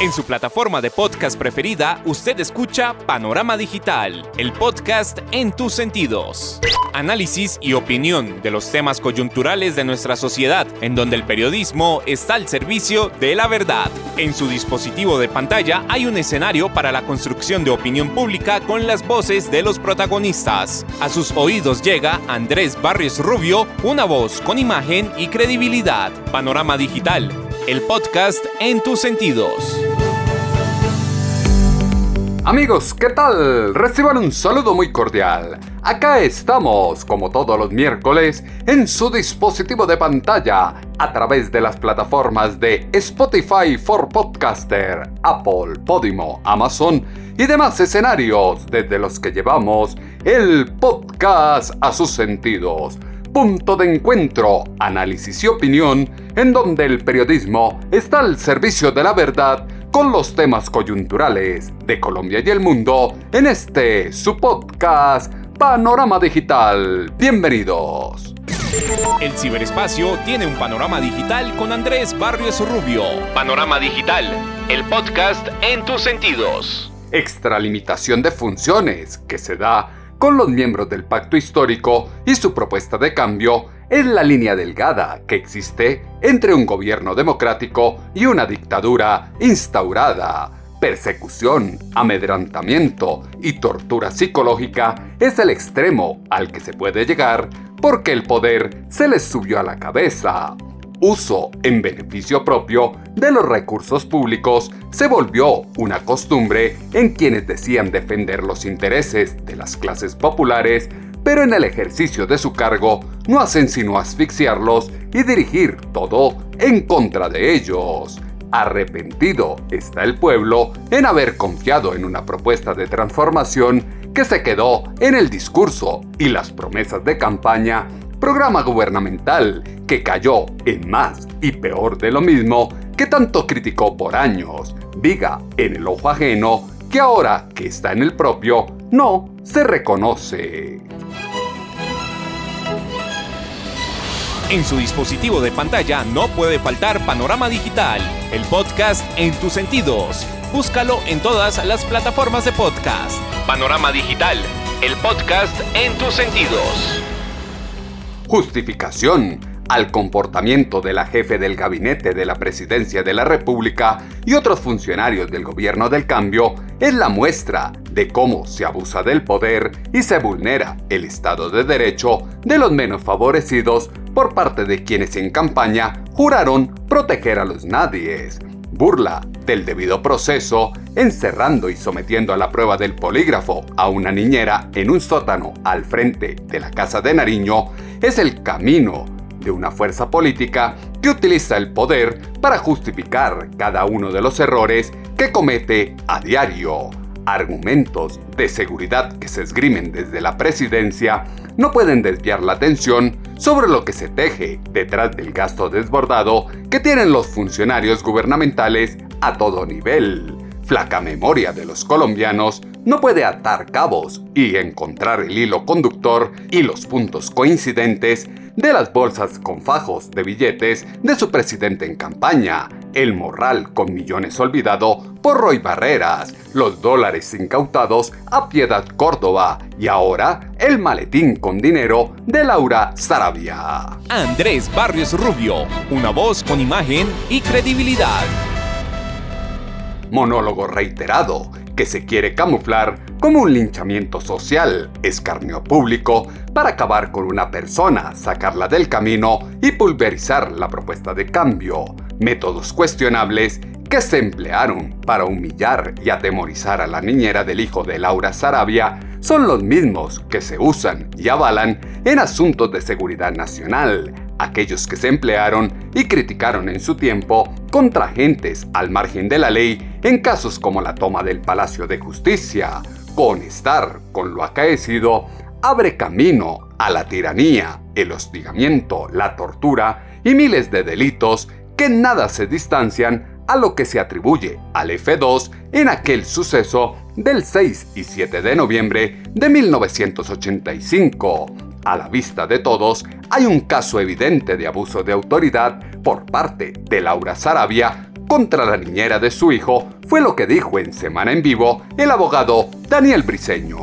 En su plataforma de podcast preferida, usted escucha Panorama Digital, el podcast en tus sentidos. Análisis y opinión de los temas coyunturales de nuestra sociedad, en donde el periodismo está al servicio de la verdad. En su dispositivo de pantalla hay un escenario para la construcción de opinión pública con las voces de los protagonistas. A sus oídos llega Andrés Barrios Rubio, una voz con imagen y credibilidad. Panorama Digital, el podcast en tus sentidos. Amigos, ¿qué tal? Reciban un saludo muy cordial. Acá estamos, como todos los miércoles, en su dispositivo de pantalla, a través de las plataformas de Spotify for Podcaster, Apple, Podimo, Amazon y demás escenarios desde los que llevamos el podcast a sus sentidos punto de encuentro, análisis y opinión, en donde el periodismo está al servicio de la verdad con los temas coyunturales de Colombia y el mundo en este su podcast Panorama Digital. Bienvenidos. El ciberespacio tiene un panorama digital con Andrés Barrios Rubio. Panorama Digital, el podcast en tus sentidos. Extralimitación de funciones que se da con los miembros del pacto histórico y su propuesta de cambio es la línea delgada que existe entre un gobierno democrático y una dictadura instaurada. Persecución, amedrantamiento y tortura psicológica es el extremo al que se puede llegar porque el poder se les subió a la cabeza uso en beneficio propio de los recursos públicos se volvió una costumbre en quienes decían defender los intereses de las clases populares, pero en el ejercicio de su cargo no hacen sino asfixiarlos y dirigir todo en contra de ellos. Arrepentido está el pueblo en haber confiado en una propuesta de transformación que se quedó en el discurso y las promesas de campaña programa gubernamental que cayó en más y peor de lo mismo que tanto criticó por años, viga en el ojo ajeno que ahora que está en el propio no se reconoce. En su dispositivo de pantalla no puede faltar Panorama Digital, el podcast en tus sentidos. Búscalo en todas las plataformas de podcast. Panorama Digital, el podcast en tus sentidos justificación al comportamiento de la jefe del gabinete de la presidencia de la República y otros funcionarios del gobierno del cambio es la muestra de cómo se abusa del poder y se vulnera el Estado de Derecho de los menos favorecidos por parte de quienes en campaña juraron proteger a los nadies. Burla del debido proceso, encerrando y sometiendo a la prueba del polígrafo a una niñera en un sótano al frente de la Casa de Nariño, es el camino de una fuerza política que utiliza el poder para justificar cada uno de los errores que comete a diario. Argumentos de seguridad que se esgrimen desde la presidencia no pueden desviar la atención sobre lo que se teje detrás del gasto desbordado que tienen los funcionarios gubernamentales a todo nivel. Flaca memoria de los colombianos no puede atar cabos y encontrar el hilo conductor y los puntos coincidentes de las bolsas con fajos de billetes de su presidente en campaña, el morral con millones olvidado por Roy Barreras, los dólares incautados a Piedad Córdoba y ahora el maletín con dinero de Laura Sarabia. Andrés Barrios Rubio, una voz con imagen y credibilidad. Monólogo reiterado que se quiere camuflar como un linchamiento social, escarnio público, para acabar con una persona, sacarla del camino y pulverizar la propuesta de cambio. Métodos cuestionables que se emplearon para humillar y atemorizar a la niñera del hijo de Laura Sarabia son los mismos que se usan y avalan en asuntos de seguridad nacional, aquellos que se emplearon y criticaron en su tiempo contra agentes al margen de la ley en casos como la toma del Palacio de Justicia. Con estar con lo acaecido, abre camino a la tiranía, el hostigamiento, la tortura y miles de delitos que nada se distancian a lo que se atribuye al F2 en aquel suceso del 6 y 7 de noviembre de 1985 a la vista de todos, hay un caso evidente de abuso de autoridad por parte de Laura Sarabia contra la niñera de su hijo, fue lo que dijo en Semana en Vivo el abogado Daniel Briceño.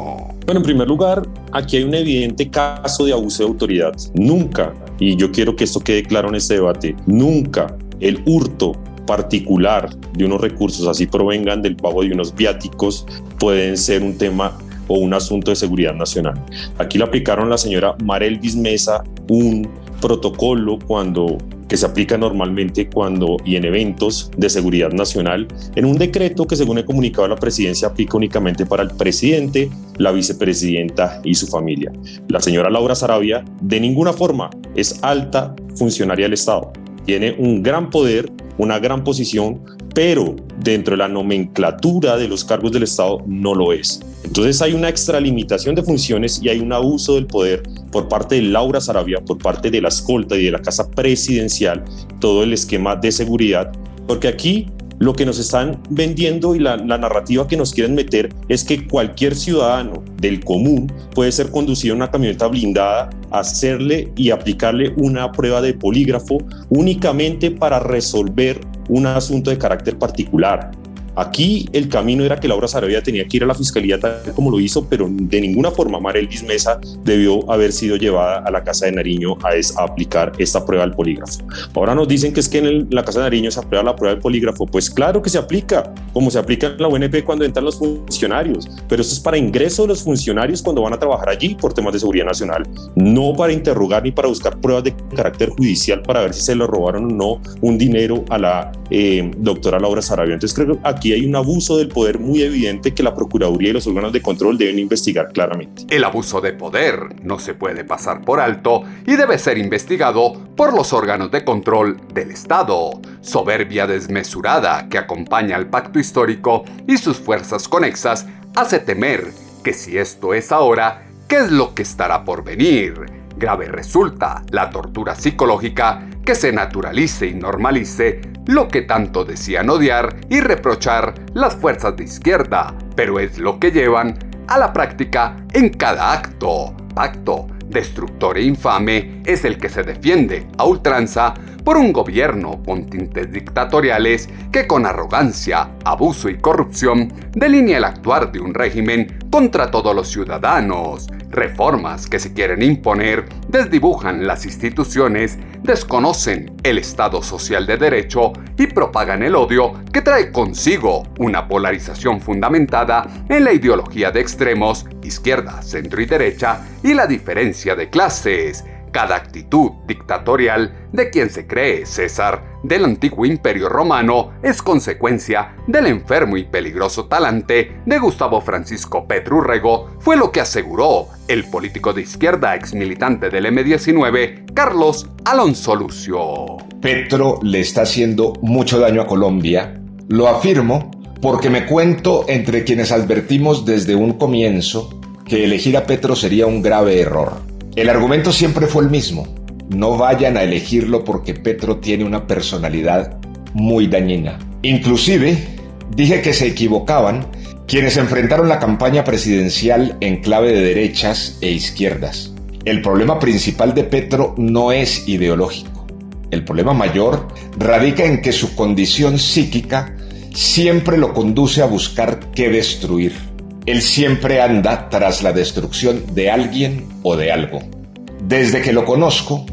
Bueno, en primer lugar, aquí hay un evidente caso de abuso de autoridad. Nunca, y yo quiero que esto quede claro en este debate, nunca el hurto particular de unos recursos así provengan del pago de unos viáticos pueden ser un tema o un asunto de seguridad nacional. Aquí le aplicaron la señora Marel Mesa un protocolo cuando que se aplica normalmente cuando y en eventos de seguridad nacional, en un decreto que según he comunicado a la presidencia aplica únicamente para el presidente, la vicepresidenta y su familia. La señora Laura Sarabia de ninguna forma es alta funcionaria del Estado. Tiene un gran poder, una gran posición, pero dentro de la nomenclatura de los cargos del Estado no lo es. Entonces hay una extralimitación de funciones y hay un abuso del poder por parte de Laura Sarabia, por parte de la escolta y de la Casa Presidencial, todo el esquema de seguridad, porque aquí lo que nos están vendiendo y la, narrativa que nos quieren meter es que cualquier ciudadano del común puede ser conducido en una camioneta blindada, hacerle y aplicarle una prueba de polígrafo únicamente para resolver un asunto de carácter particular. Aquí el camino era que Laura Sarabia tenía que ir a la fiscalía tal como lo hizo, pero de ninguna forma Marel Mesa debió haber sido llevada a la Casa de Nariño a, aplicar esta prueba del polígrafo. Ahora nos dicen que es que en la Casa de Nariño se aprueba la prueba del polígrafo. Pues claro que se aplica, como se aplica en la UNP cuando entran los funcionarios, pero esto es para ingreso de los funcionarios cuando van a trabajar allí por temas de seguridad nacional, no para interrogar ni para buscar pruebas de carácter judicial para ver si se le robaron o no un dinero a la eh, doctora Laura Sarabia. Entonces creo que aquí hay un abuso del poder muy evidente que la Procuraduría y los órganos de control deben investigar claramente. El abuso de poder no se puede pasar por alto y debe ser investigado por los órganos de control del Estado. Soberbia desmesurada que acompaña al pacto histórico y sus fuerzas conexas hace temer que si esto es ahora, ¿qué es lo que estará por venir? Grave resulta la tortura psicológica que se naturalice y normalice lo que tanto decían odiar y reprochar las fuerzas de izquierda, pero es lo que llevan a la práctica en cada acto. Pacto destructor e infame es el que se defiende a ultranza por un gobierno con tintes dictatoriales que con arrogancia, abuso y corrupción delinea el actuar de un régimen contra todos los ciudadanos. Reformas que se quieren imponer desdibujan las instituciones, desconocen el Estado social de derecho y propagan el odio que trae consigo una polarización fundamentada en la ideología de extremos, izquierda, centro y derecha y la diferencia de clases cada actitud dictatorial de quien se cree César del antiguo imperio romano es consecuencia del enfermo y peligroso talante de Gustavo Francisco Petrurrego, fue lo que aseguró el político de izquierda ex militante del M19, Carlos Alonso Lucio. Petro le está haciendo mucho daño a Colombia, lo afirmo porque me cuento entre quienes advertimos desde un comienzo que elegir a Petro sería un grave error. El argumento siempre fue el mismo. No vayan a elegirlo porque Petro tiene una personalidad muy dañina. Inclusive, dije que se equivocaban quienes enfrentaron la campaña presidencial en clave de derechas e izquierdas. El problema principal de Petro no es ideológico. El problema mayor radica en que su condición psíquica siempre lo conduce a buscar qué destruir. Él siempre anda tras la destrucción de alguien o de algo. Desde que lo conozco,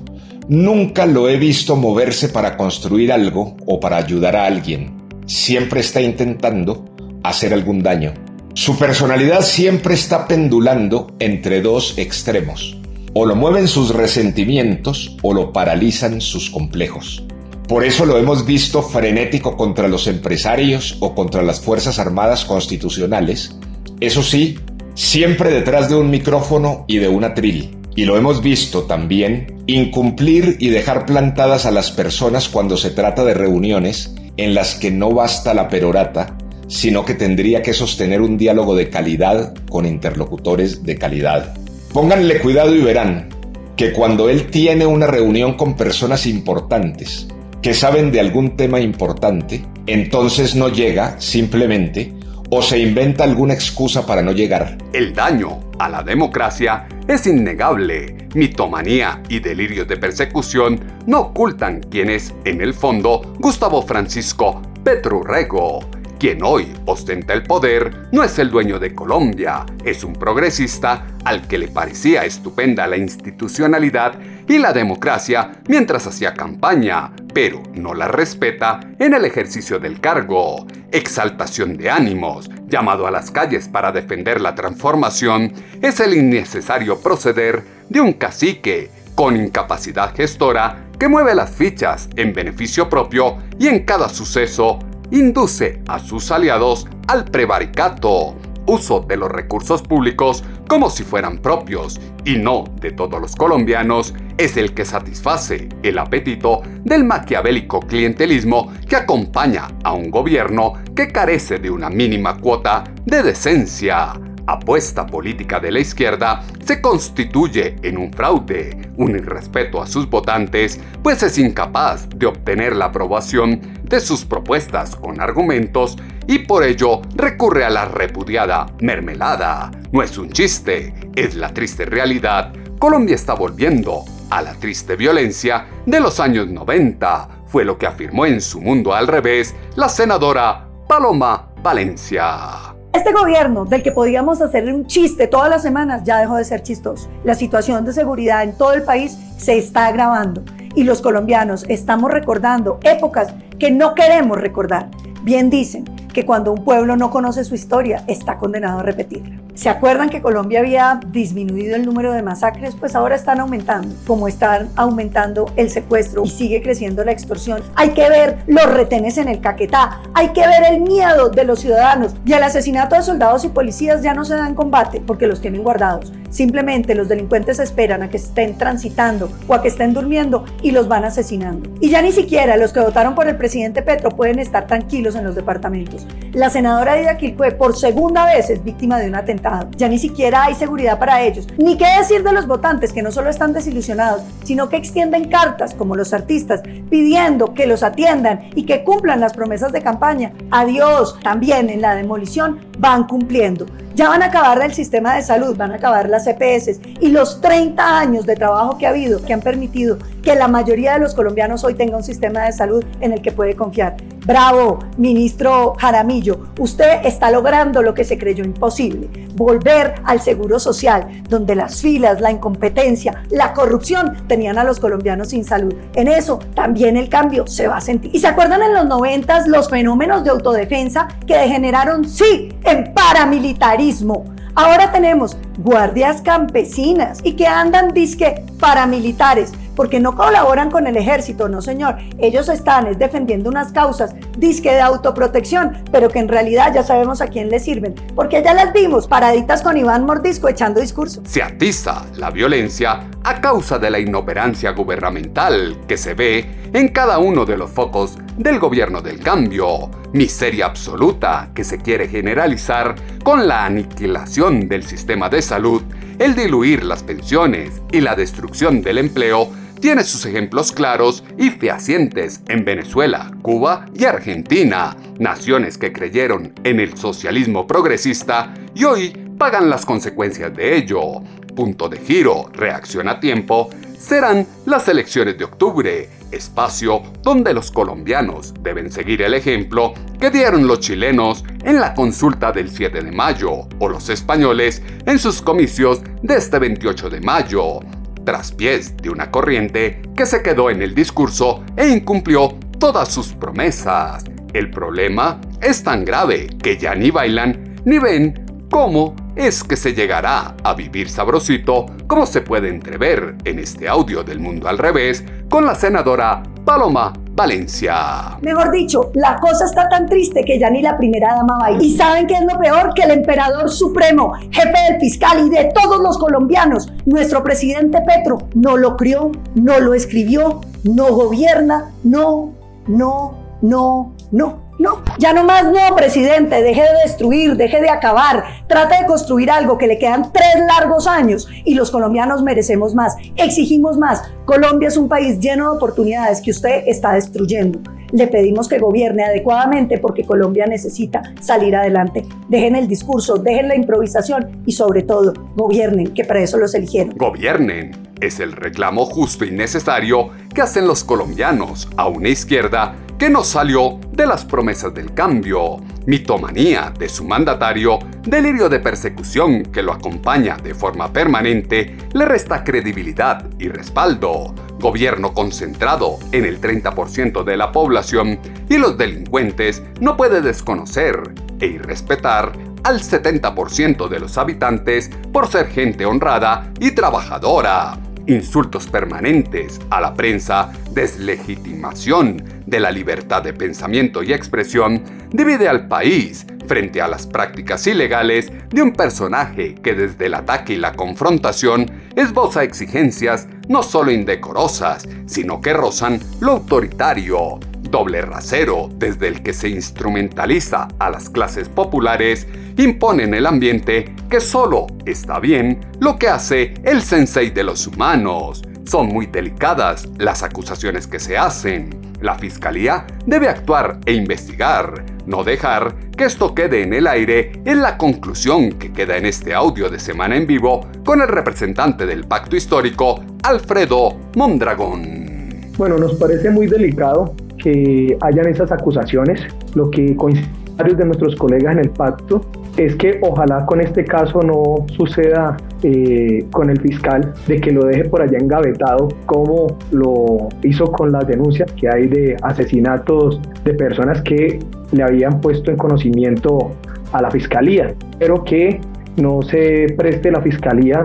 nunca lo he visto moverse para construir algo o para ayudar a alguien. Siempre está intentando hacer algún daño. Su personalidad siempre está pendulando entre dos extremos. O lo mueven sus resentimientos o lo paralizan sus complejos. Por eso lo hemos visto frenético contra los empresarios o contra las Fuerzas Armadas Constitucionales, eso sí, siempre detrás de un micrófono y de un atril. Y lo hemos visto también incumplir y dejar plantadas a las personas cuando se trata de reuniones en las que no basta la perorata, sino que tendría que sostener un diálogo de calidad con interlocutores de calidad. Pónganle cuidado y verán que cuando él tiene una reunión con personas importantes, que saben de algún tema importante, entonces no llega simplemente o se inventa alguna excusa para no llegar. El daño a la democracia es innegable. Mitomanía y delirios de persecución no ocultan quién es, en el fondo, Gustavo Francisco Petro Rego, quien hoy ostenta el poder, no es el dueño de Colombia, es un progresista al que le parecía estupenda la institucionalidad y la democracia mientras hacía campaña, pero no la respeta en el ejercicio del cargo. Exaltación de ánimos, llamado a las calles para defender la transformación, es el innecesario proceder de un cacique con incapacidad gestora que mueve las fichas en beneficio propio y en cada suceso induce a sus aliados al prevaricato, uso de los recursos públicos como si fueran propios y no de todos los colombianos, es el que satisface el apetito del maquiavélico clientelismo que acompaña a un gobierno que carece de una mínima cuota de decencia apuesta política de la izquierda se constituye en un fraude, un irrespeto a sus votantes, pues es incapaz de obtener la aprobación de sus propuestas con argumentos y por ello recurre a la repudiada mermelada. No es un chiste, es la triste realidad. Colombia está volviendo a la triste violencia de los años 90, fue lo que afirmó en su mundo al revés la senadora Paloma Valencia. Este gobierno, del que podíamos hacer un chiste todas las semanas, ya dejó de ser chistoso. La situación de seguridad en todo el país se está agravando y los colombianos estamos recordando épocas que no queremos recordar. Bien dicen que cuando un pueblo no conoce su historia, está condenado a repetirla. ¿Se acuerdan que Colombia había disminuido el número de masacres? Pues ahora están aumentando, como están aumentando el secuestro y sigue creciendo la extorsión. Hay que ver los retenes en el Caquetá, hay que ver el miedo de los ciudadanos y el asesinato de soldados y policías ya no se da en combate porque los tienen guardados. Simplemente los delincuentes esperan a que estén transitando o a que estén durmiendo y los van asesinando. Y ya ni siquiera los que votaron por el presidente Petro pueden estar tranquilos en los departamentos. La senadora Dida Quilcue por segunda vez es víctima de un atentado. Ya ni siquiera hay seguridad para ellos. Ni qué decir de los votantes que no solo están desilusionados, sino que extienden cartas, como los artistas, pidiendo que los atiendan y que cumplan las promesas de campaña. Adiós, también en la demolición van cumpliendo. Ya van a acabar el sistema de salud, van a acabar las EPS y los 30 años de trabajo que ha habido, que han permitido que la mayoría de los colombianos hoy tenga un sistema de salud en el que puede confiar. Bravo, ministro Jaramillo, usted está logrando lo que se creyó imposible, volver al seguro social, donde las filas, la incompetencia, la corrupción tenían a los colombianos sin salud. En eso también el cambio se va a sentir. ¿Y se acuerdan en los noventas los fenómenos de autodefensa que degeneraron, sí, en paramilitarismo? Ahora tenemos guardias campesinas y que andan disque paramilitares porque no colaboran con el ejército, no señor. Ellos están defendiendo unas causas disque de autoprotección, pero que en realidad ya sabemos a quién les sirven, porque ya las vimos paraditas con Iván Mordisco echando discurso. Se atiza la violencia a causa de la inoperancia gubernamental que se ve en cada uno de los focos del gobierno del cambio, miseria absoluta que se quiere generalizar con la aniquilación del sistema de salud, el diluir las pensiones y la destrucción del empleo tiene sus ejemplos claros y fehacientes en Venezuela, Cuba y Argentina, naciones que creyeron en el socialismo progresista y hoy pagan las consecuencias de ello. Punto de giro, reacción a tiempo, serán las elecciones de octubre, espacio donde los colombianos deben seguir el ejemplo que dieron los chilenos en la consulta del 7 de mayo o los españoles en sus comicios de este 28 de mayo traspiés de una corriente que se quedó en el discurso e incumplió todas sus promesas. El problema es tan grave que ya ni bailan ni ven cómo es que se llegará a vivir sabrosito, como se puede entrever en este audio del mundo al revés, con la senadora Paloma Valencia. Mejor dicho, la cosa está tan triste que ya ni la primera dama va a ¿Y saben qué es lo peor? Que el emperador supremo, jefe del fiscal y de todos los colombianos, nuestro presidente Petro, no lo crió, no lo escribió, no gobierna, no, no, no, no. No, ya no más no, presidente, deje de destruir, deje de acabar, trate de construir algo que le quedan tres largos años y los colombianos merecemos más, exigimos más. Colombia es un país lleno de oportunidades que usted está destruyendo. Le pedimos que gobierne adecuadamente porque Colombia necesita salir adelante. Dejen el discurso, dejen la improvisación y sobre todo, gobiernen, que para eso los eligieron. Gobiernen. Es el reclamo justo y necesario que hacen los colombianos a una izquierda que no salió de las promesas del cambio, mitomanía de su mandatario, delirio de persecución que lo acompaña de forma permanente, le resta credibilidad y respaldo, gobierno concentrado en el 30% de la población y los delincuentes no puede desconocer e irrespetar al 70% de los habitantes por ser gente honrada y trabajadora. Insultos permanentes a la prensa, deslegitimación de la libertad de pensamiento y expresión, divide al país frente a las prácticas ilegales de un personaje que desde el ataque y la confrontación esboza exigencias no solo indecorosas, sino que rozan lo autoritario, doble rasero desde el que se instrumentaliza a las clases populares, impone en el ambiente que solo está bien lo que hace el sensei de los humanos. Son muy delicadas las acusaciones que se hacen. La fiscalía debe actuar e investigar, no dejar que esto quede en el aire en la conclusión que queda en este audio de Semana en Vivo con el representante del pacto histórico, Alfredo Mondragón. Bueno, nos parece muy delicado que hayan esas acusaciones. Lo que coincide de nuestros colegas en el pacto es que ojalá con este caso no suceda eh, con el fiscal de que lo deje por allá engavetado como lo hizo con las denuncias que hay de asesinatos de personas que le habían puesto en conocimiento a la fiscalía, pero que no se preste la fiscalía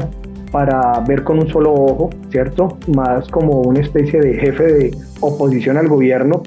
para ver con un solo ojo, ¿cierto? Más como una especie de jefe de oposición al gobierno,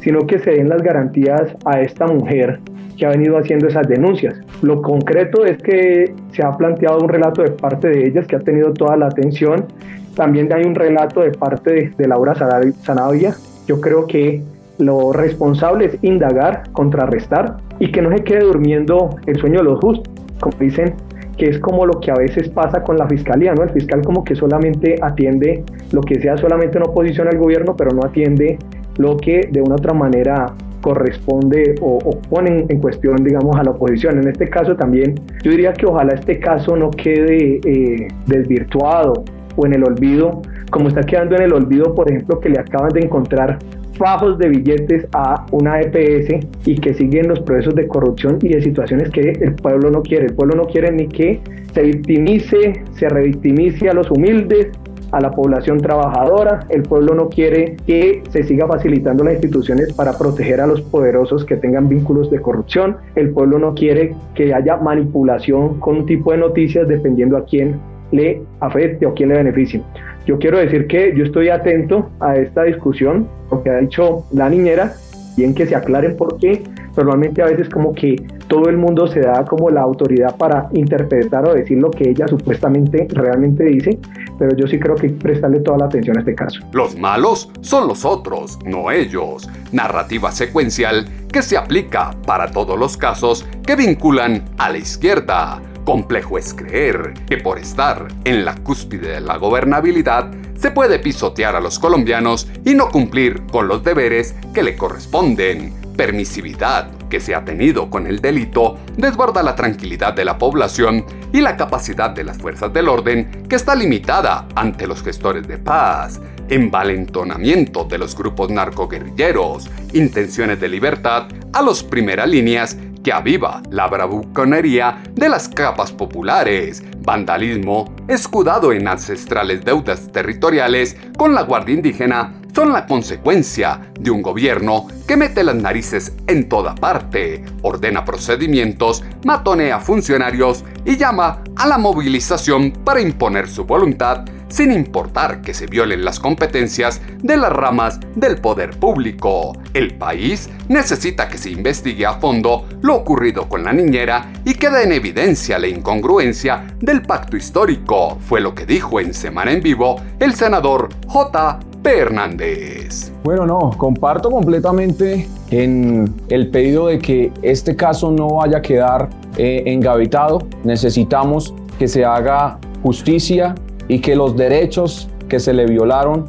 sino que se den las garantías a esta mujer que ha venido haciendo esas denuncias. Lo concreto es que se ha planteado un relato de parte de ellas que ha tenido toda la atención. También hay un relato de parte de, Laura Sanabria. Yo creo que lo responsable es indagar, contrarrestar y que no se quede durmiendo el sueño de los justos, como dicen que es como lo que a veces pasa con la fiscalía, ¿no? El fiscal como que solamente atiende lo que sea solamente una oposición al gobierno, pero no atiende lo que de una otra manera corresponde o, pone en cuestión, digamos, a la oposición. En este caso también, yo diría que ojalá este caso no quede eh, desvirtuado o en el olvido, como está quedando en el olvido, por ejemplo, que le acaban de encontrar fajos de billetes a una EPS y que siguen los procesos de corrupción y de situaciones que el pueblo no quiere. El pueblo no quiere ni que se victimice, se revictimice a los humildes, a la población trabajadora. El pueblo no quiere que se siga facilitando las instituciones para proteger a los poderosos que tengan vínculos de corrupción. El pueblo no quiere que haya manipulación con un tipo de noticias dependiendo a quién le afecte o quién le beneficie. Yo quiero decir que yo estoy atento a esta discusión, lo que ha dicho la niñera, bien que se aclaren por qué. Normalmente a veces como que todo el mundo se da como la autoridad para interpretar o decir lo que ella supuestamente realmente dice, pero yo sí creo que hay prestarle toda la atención a este caso. Los malos son los otros, no ellos. Narrativa secuencial que se aplica para todos los casos que vinculan a la izquierda Complejo es creer que por estar en la cúspide de la gobernabilidad se puede pisotear a los colombianos y no cumplir con los deberes que le corresponden. Permisividad que se ha tenido con el delito desborda la tranquilidad de la población y la capacidad de las fuerzas del orden que está limitada ante los gestores de paz envalentonamiento de los grupos narcoguerrilleros, intenciones de libertad a los primeras líneas que aviva la bravuconería de las capas populares, vandalismo, escudado en ancestrales deudas territoriales con la Guardia Indígena, son la consecuencia de un gobierno que mete las narices en toda parte, ordena procedimientos, matonea funcionarios y llama a la movilización para imponer su voluntad sin importar que se violen las competencias de las ramas del poder público. El país necesita que se investigue a fondo lo ocurrido con la niñera y quede en evidencia la incongruencia del pacto histórico, fue lo que dijo en Semana en Vivo el senador J. Hernández. Bueno, no, comparto completamente en el pedido de que este caso no vaya a quedar eh, engavitado. Necesitamos que se haga justicia y que los derechos que se le violaron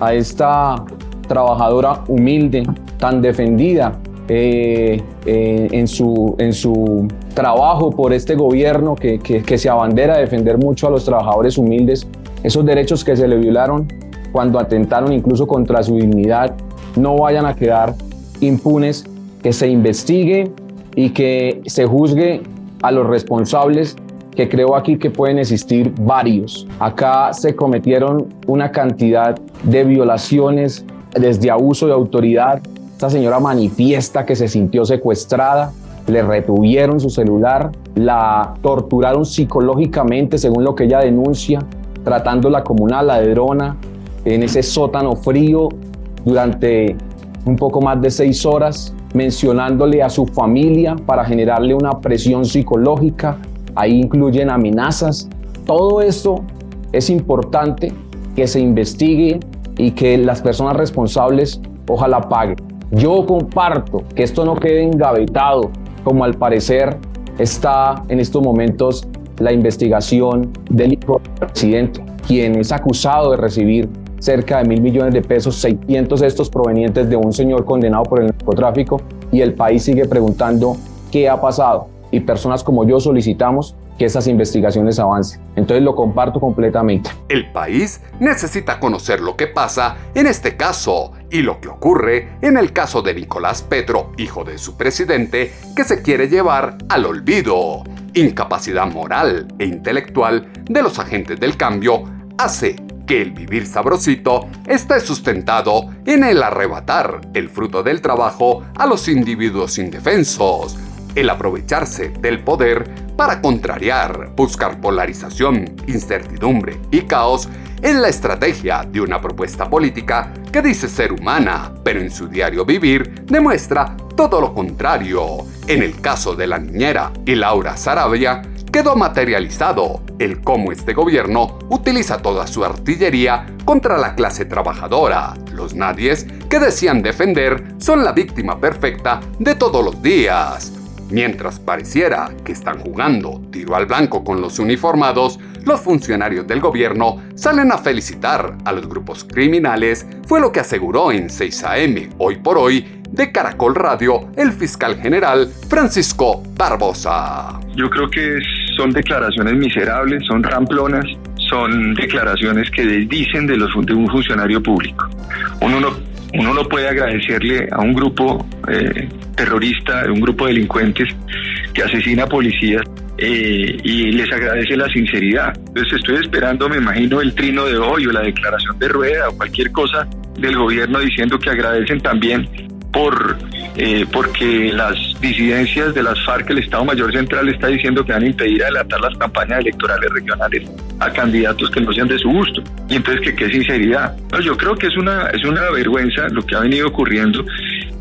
a esta trabajadora humilde, tan defendida eh, eh, en, su, en su trabajo por este gobierno que, que, se abandera a defender mucho a los trabajadores humildes, esos derechos que se le violaron cuando atentaron incluso contra su dignidad, no vayan a quedar impunes, que se investigue y que se juzgue a los responsables que creo aquí que pueden existir varios. Acá se cometieron una cantidad de violaciones desde abuso de autoridad. Esta señora manifiesta que se sintió secuestrada, le retuvieron su celular, la torturaron psicológicamente según lo que ella denuncia, tratándola como una ladrona en ese sótano frío durante un poco más de seis horas, mencionándole a su familia para generarle una presión psicológica. Ahí incluyen amenazas. Todo esto es importante que se investigue y que las personas responsables ojalá paguen. Yo comparto que esto no quede engavetado, como al parecer está en estos momentos la investigación del presidente, quien es acusado de recibir cerca de mil millones de pesos, 600 estos provenientes de un señor condenado por el narcotráfico y el país sigue preguntando qué ha pasado y personas como yo solicitamos que esas investigaciones avancen. Entonces lo comparto completamente. El país necesita conocer lo que pasa en este caso y lo que ocurre en el caso de Nicolás Petro, hijo de su presidente, que se quiere llevar al olvido. Incapacidad moral e intelectual de los agentes del cambio hace que el vivir sabrosito esté sustentado en el arrebatar el fruto del trabajo a los individuos indefensos, el aprovecharse del poder para contrariar, buscar polarización, incertidumbre y caos en la estrategia de una propuesta política que dice ser humana, pero en su diario vivir demuestra todo lo contrario. En el caso de la niñera y Laura Sarabia, quedó materializado el cómo este gobierno utiliza toda su artillería contra la clase trabajadora. Los nadies que decían defender son la víctima perfecta de todos los días. Mientras pareciera que están jugando tiro al blanco con los uniformados, los funcionarios del gobierno salen a felicitar a los grupos criminales, fue lo que aseguró en 6 AM hoy por hoy de Caracol Radio el fiscal general Francisco Barbosa. Yo creo que son declaraciones miserables, son ramplonas, son declaraciones que dicen de, los, de un funcionario público. Uno no, uno no puede agradecerle a un grupo eh, terrorista, un grupo de delincuentes que asesina policías eh, y les agradece la sinceridad. Entonces estoy esperando, me imagino, el trino de hoy o la declaración de rueda o cualquier cosa del gobierno diciendo que agradecen también por eh, porque las disidencias de las FARC, el Estado Mayor Central está diciendo que van a impedir adelantar las campañas electorales regionales a candidatos que no sean de su gusto. Y entonces, ¿qué, qué sinceridad? No, yo creo que es una, es una vergüenza lo que ha venido ocurriendo.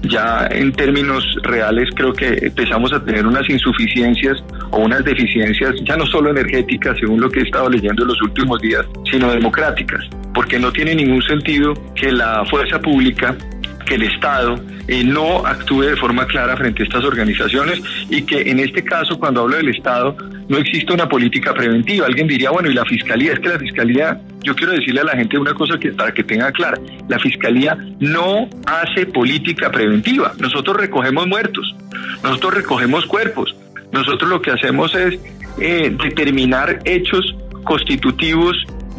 Ya en términos reales creo que empezamos a tener unas insuficiencias o unas deficiencias, ya no solo energéticas, según lo que he estado leyendo en los últimos días, sino democráticas, porque no tiene ningún sentido que la fuerza pública que el Estado eh, no actúe de forma clara frente a estas organizaciones y que en este caso, cuando hablo del Estado, no existe una política preventiva. Alguien diría, bueno, ¿y la Fiscalía? Es que la Fiscalía, yo quiero decirle a la gente una cosa que para que tenga clara, la Fiscalía no hace política preventiva. Nosotros recogemos muertos, nosotros recogemos cuerpos, nosotros lo que hacemos es eh, determinar hechos constitutivos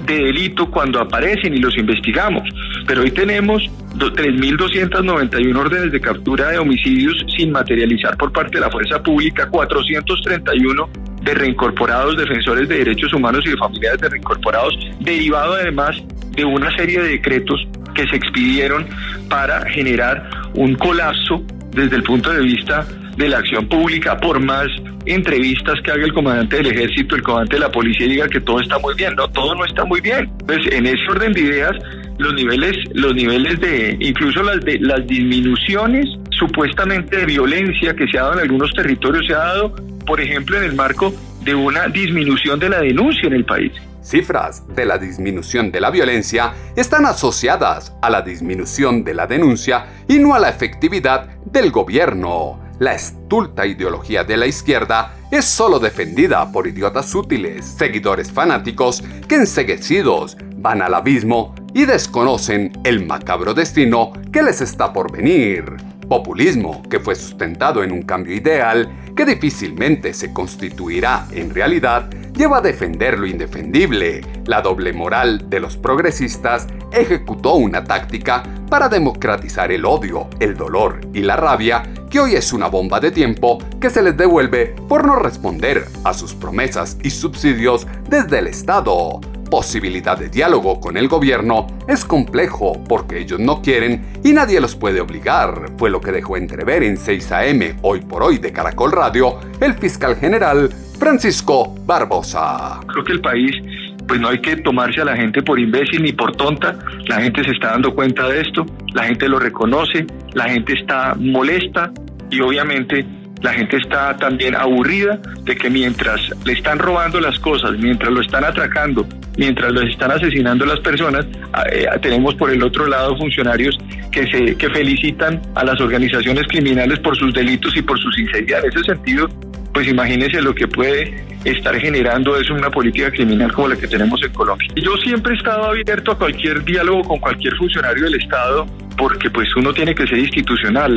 de delito cuando aparecen y los investigamos. Pero hoy tenemos 3.291 órdenes de captura de homicidios sin materializar por parte de la fuerza pública, 431 de reincorporados, defensores de derechos humanos y de familiares de reincorporados, derivado además de una serie de decretos que se expidieron para generar un colapso desde el punto de vista de la acción pública, por más entrevistas que haga el comandante del ejército, el comandante de la policía diga que todo está muy bien, no, todo no está muy bien. Pues en ese orden de ideas, los niveles, los niveles de, incluso las las disminuciones supuestamente de violencia que se ha dado en algunos territorios se ha dado, por ejemplo, en el marco de una disminución de la denuncia en el país. Cifras de la disminución de la violencia están asociadas a la disminución de la denuncia y no a la efectividad del gobierno. La estulta ideología de la izquierda es solo defendida por idiotas útiles, seguidores fanáticos que enseguecidos van al abismo y desconocen el macabro destino que les está por venir. Populismo que fue sustentado en un cambio ideal que difícilmente se constituirá en realidad lleva a defender lo indefendible, la doble moral de los progresistas ejecutó una táctica para democratizar el odio, el dolor y la rabia que hoy es una bomba de tiempo que se les devuelve por no responder a sus promesas y subsidios desde el Estado. Posibilidad de diálogo con el gobierno es complejo porque ellos no quieren y nadie los puede obligar, fue lo que dejó entrever en 6 AM hoy por hoy de Caracol Radio el fiscal general Francisco Barbosa. Creo que el país pues no hay que tomarse a la gente por imbécil ni por tonta. La gente se está dando cuenta de esto, la gente lo reconoce, la gente está molesta y obviamente la gente está también aburrida de que mientras le están robando las cosas, mientras lo están atracando, mientras los están asesinando las personas, eh, tenemos por el otro lado funcionarios que se que felicitan a las organizaciones criminales por sus delitos y por sus incendiar. En ese sentido, pues imagínense lo que puede estar generando eso una política criminal como la que tenemos en Colombia. Yo siempre he estado abierto a cualquier diálogo con cualquier funcionario del Estado porque pues uno tiene que ser institucional,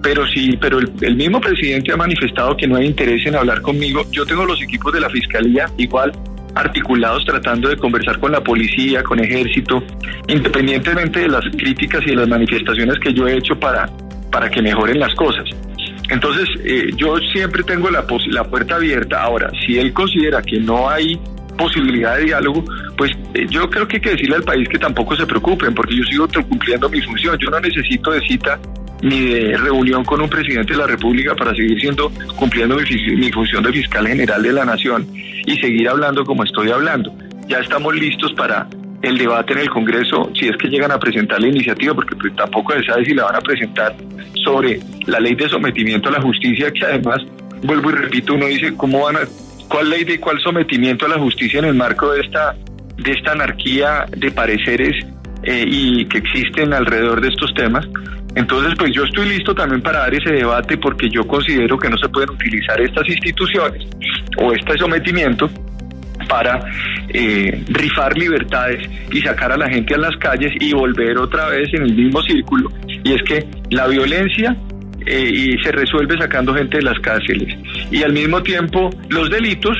pero sí, pero el, el mismo presidente ha manifestado que no hay interés en hablar conmigo. Yo tengo los equipos de la Fiscalía igual articulados tratando de conversar con la policía, con ejército, independientemente de las críticas y de las manifestaciones que yo he hecho para, para que mejoren las cosas. Entonces, eh, yo siempre tengo la, la puerta abierta. Ahora, si él considera que no hay posibilidad de diálogo, pues eh, yo creo que hay que decirle al país que tampoco se preocupen, porque yo sigo cumpliendo mi función. Yo no necesito de cita ni de reunión con un presidente de la República para seguir siendo cumpliendo mi, mi función de fiscal general de la nación y seguir hablando como estoy hablando. Ya estamos listos para el debate en el Congreso, si es que llegan a presentar la iniciativa, porque pues, tampoco se sabe si la van a presentar sobre la ley de sometimiento a la justicia, que además, vuelvo y repito, uno dice, ¿cómo van a, cuál ley de cuál sometimiento a la justicia en el marco de esta, de esta anarquía de pareceres eh, y que existen alrededor de estos temas? Entonces, pues yo estoy listo también para dar ese debate porque yo considero que no se pueden utilizar estas instituciones o este sometimiento para eh, rifar libertades y sacar a la gente a las calles y volver otra vez en el mismo círculo. Y es que la violencia eh, y se resuelve sacando gente de las cárceles. Y al mismo tiempo los delitos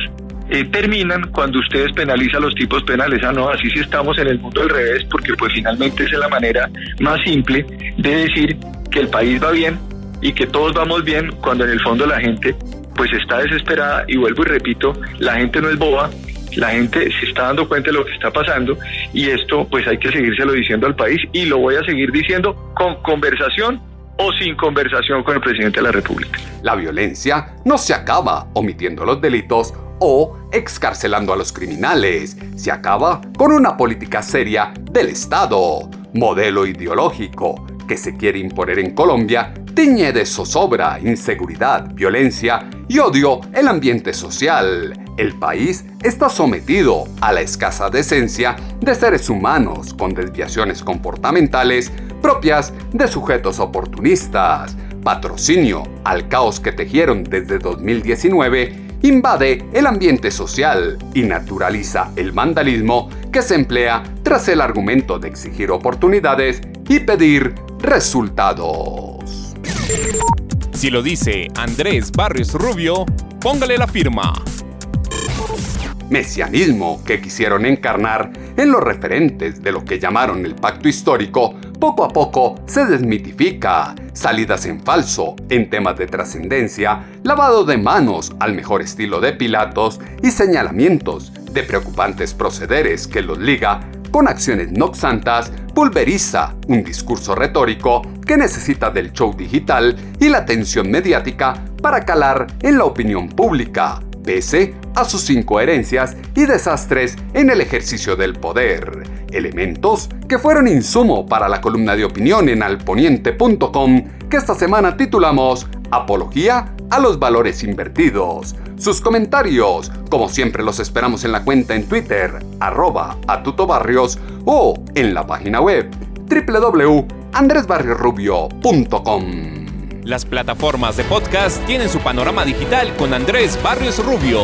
eh, terminan cuando ustedes penalizan los tipos penales. Ah, no, así sí estamos en el mundo al revés, porque pues finalmente es la manera más simple de decir que el país va bien y que todos vamos bien cuando en el fondo la gente pues está desesperada y vuelvo y repito, la gente no es boba, la gente se está dando cuenta de lo que está pasando y esto pues hay que seguírselo diciendo al país y lo voy a seguir diciendo con conversación o sin conversación con el presidente de la República. La violencia no se acaba omitiendo los delitos o excarcelando a los criminales. Se acaba con una política seria del Estado, modelo ideológico que se quiere imponer en Colombia tiñe de zozobra, inseguridad, violencia y odio el ambiente social. El país está sometido a la escasa decencia de seres humanos con desviaciones comportamentales propias de sujetos oportunistas. Patrocinio al caos que tejieron desde 2019 invade el ambiente social y naturaliza el vandalismo que se emplea tras el argumento de exigir oportunidades y pedir resultados. Si lo dice Andrés Barrios Rubio, póngale la firma. Mesianismo que quisieron encarnar en los referentes de lo que llamaron el pacto histórico, poco a poco se desmitifica. Salidas en falso en temas de trascendencia, lavado de manos al mejor estilo de Pilatos y señalamientos de preocupantes procederes que los liga con acciones noxantas, pulveriza un discurso retórico que necesita del show digital y la atención mediática para calar en la opinión pública, pese a sus incoherencias y desastres en el ejercicio del poder. Elementos que fueron insumo para la columna de opinión en alponiente.com que esta semana titulamos Apología a los valores invertidos. Sus comentarios, como siempre los esperamos en la cuenta en Twitter, arroba atutobarrios o en la página web www.andresbarriosrubio.com. Las plataformas de podcast tienen su panorama digital con Andrés Barrios Rubio.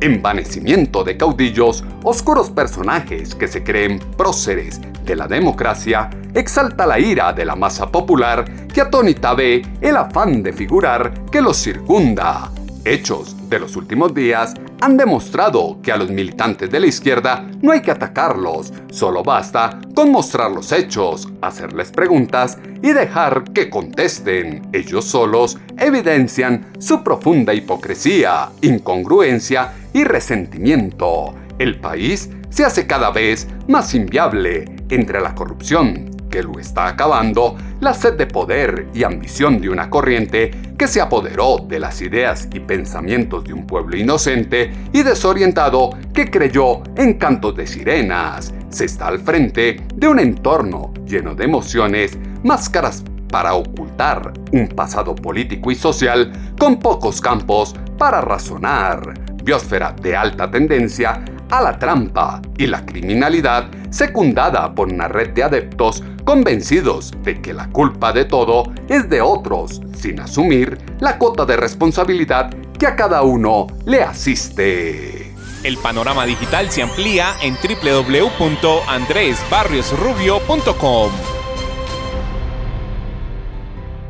Envanecimiento de caudillos, oscuros personajes que se creen próceres de la democracia, exalta la ira de la masa popular que atónita ve el afán de figurar que los circunda. Hechos de los últimos días han demostrado que a los militantes de la izquierda no hay que atacarlos, solo basta con mostrar los hechos, hacerles preguntas y dejar que contesten. Ellos solos evidencian su profunda hipocresía, incongruencia y resentimiento. El país se hace cada vez más inviable entre la corrupción, que lo está acabando, la sed de poder y ambición de una corriente que se apoderó de las ideas y pensamientos de un pueblo inocente y desorientado que creyó en cantos de sirenas. Se está al frente de un entorno lleno de emociones, máscaras para ocultar un pasado político y social con pocos campos para razonar, biosfera de alta tendencia a la trampa y la criminalidad secundada por una red de adeptos convencidos de que la culpa de todo es de otros, sin asumir la cuota de responsabilidad que a cada uno le asiste. El panorama digital se amplía en www.andresbarriosrubio.com.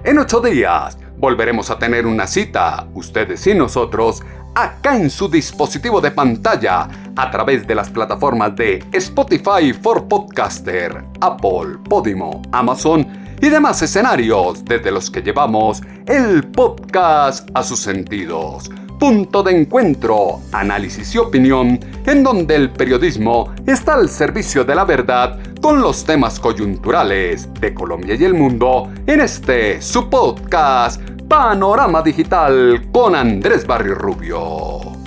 En ocho días volveremos a tener una cita, ustedes y nosotros, acá en su dispositivo de pantalla a través de las plataformas de Spotify for Podcaster, Apple, Podimo, Amazon y demás escenarios desde los que llevamos el podcast a sus sentidos. Punto de encuentro, análisis y opinión, en donde el periodismo está al servicio de la verdad con los temas coyunturales de Colombia y el mundo en este su podcast Panorama Digital con Andrés Barrio Rubio.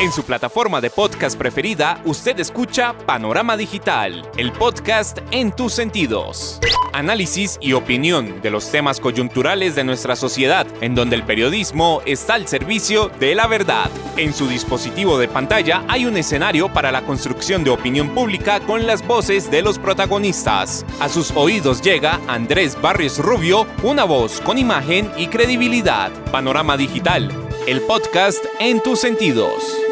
En su plataforma de podcast preferida, usted escucha Panorama Digital, el podcast en tus sentidos. Análisis y opinión de los temas coyunturales de nuestra sociedad, en donde el periodismo está al servicio de la verdad. En su dispositivo de pantalla hay un escenario para la construcción de opinión pública con las voces de los protagonistas. A sus oídos llega Andrés Barrios Rubio, una voz con imagen y credibilidad. Panorama Digital, el podcast en tus sentidos.